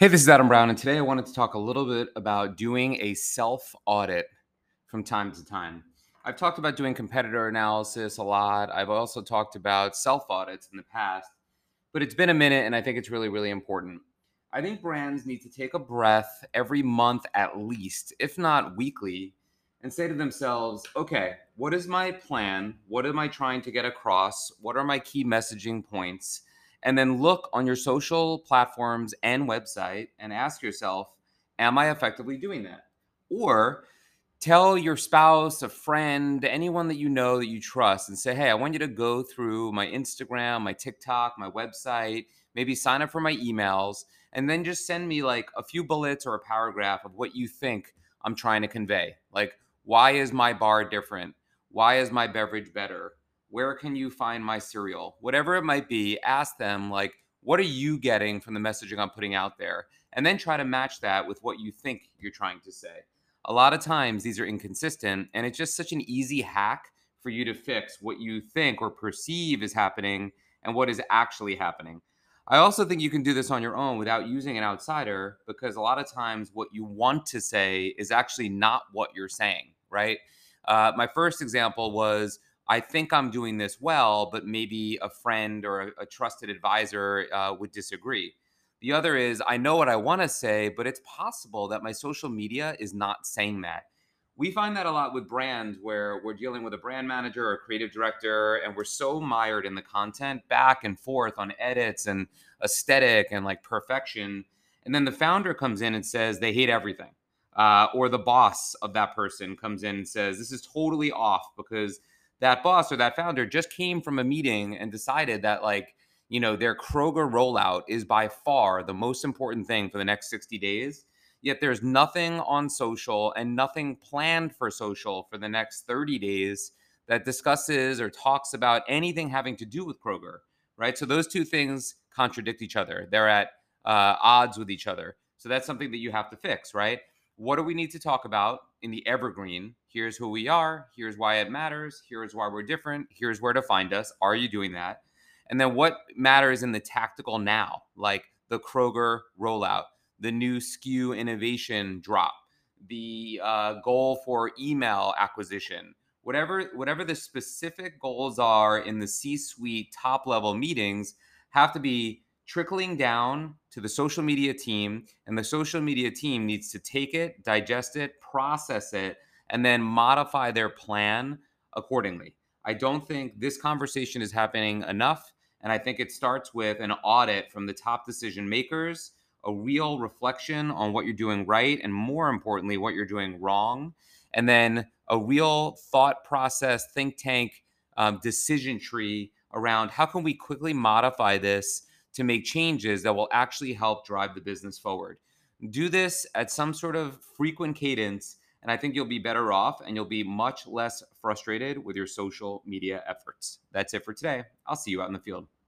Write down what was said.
Hey, this is Adam Brown, and today I wanted to talk a little bit about doing a self audit from time to time. I've talked about doing competitor analysis a lot. I've also talked about self audits in the past, but it's been a minute, and I think it's really, really important. I think brands need to take a breath every month at least, if not weekly, and say to themselves, okay, what is my plan? What am I trying to get across? What are my key messaging points? And then look on your social platforms and website and ask yourself, am I effectively doing that? Or tell your spouse, a friend, anyone that you know that you trust, and say, hey, I want you to go through my Instagram, my TikTok, my website, maybe sign up for my emails, and then just send me like a few bullets or a paragraph of what you think I'm trying to convey. Like, why is my bar different? Why is my beverage better? Where can you find my cereal? Whatever it might be, ask them, like, what are you getting from the messaging I'm putting out there? And then try to match that with what you think you're trying to say. A lot of times these are inconsistent, and it's just such an easy hack for you to fix what you think or perceive is happening and what is actually happening. I also think you can do this on your own without using an outsider because a lot of times what you want to say is actually not what you're saying, right? Uh, my first example was I think I'm doing this well, but maybe a friend or a, a trusted advisor uh, would disagree. The other is I know what I want to say, but it's possible that my social media is not saying that. We find that a lot with brands where we're dealing with a brand manager or creative director, and we're so mired in the content back and forth on edits and aesthetic and like perfection. And then the founder comes in and says they hate everything. Uh, or the boss of that person comes in and says, This is totally off because that boss or that founder just came from a meeting and decided that like you know their Kroger rollout is by far the most important thing for the next 60 days. Yet there's nothing on social and nothing planned for social for the next 30 days that discusses or talks about anything having to do with Kroger right? So those two things contradict each other. They're at uh, odds with each other. So that's something that you have to fix right? What do we need to talk about in the evergreen? Here's who we are. Here's why it matters. Here's why we're different. Here's where to find us. Are you doing that? And then what matters in the tactical now, like the Kroger rollout, the new SKU innovation drop, the uh, goal for email acquisition, whatever whatever the specific goals are in the C-suite top level meetings have to be trickling down to the social media team, and the social media team needs to take it, digest it, process it, and then modify their plan accordingly. I don't think this conversation is happening enough. And I think it starts with an audit from the top decision makers, a real reflection on what you're doing right, and more importantly, what you're doing wrong. And then a real thought process, think tank um, decision tree around how can we quickly modify this to make changes that will actually help drive the business forward. Do this at some sort of frequent cadence, and I think you'll be better off and you'll be much less frustrated with your social media efforts. That's it for today. I'll see you out in the field.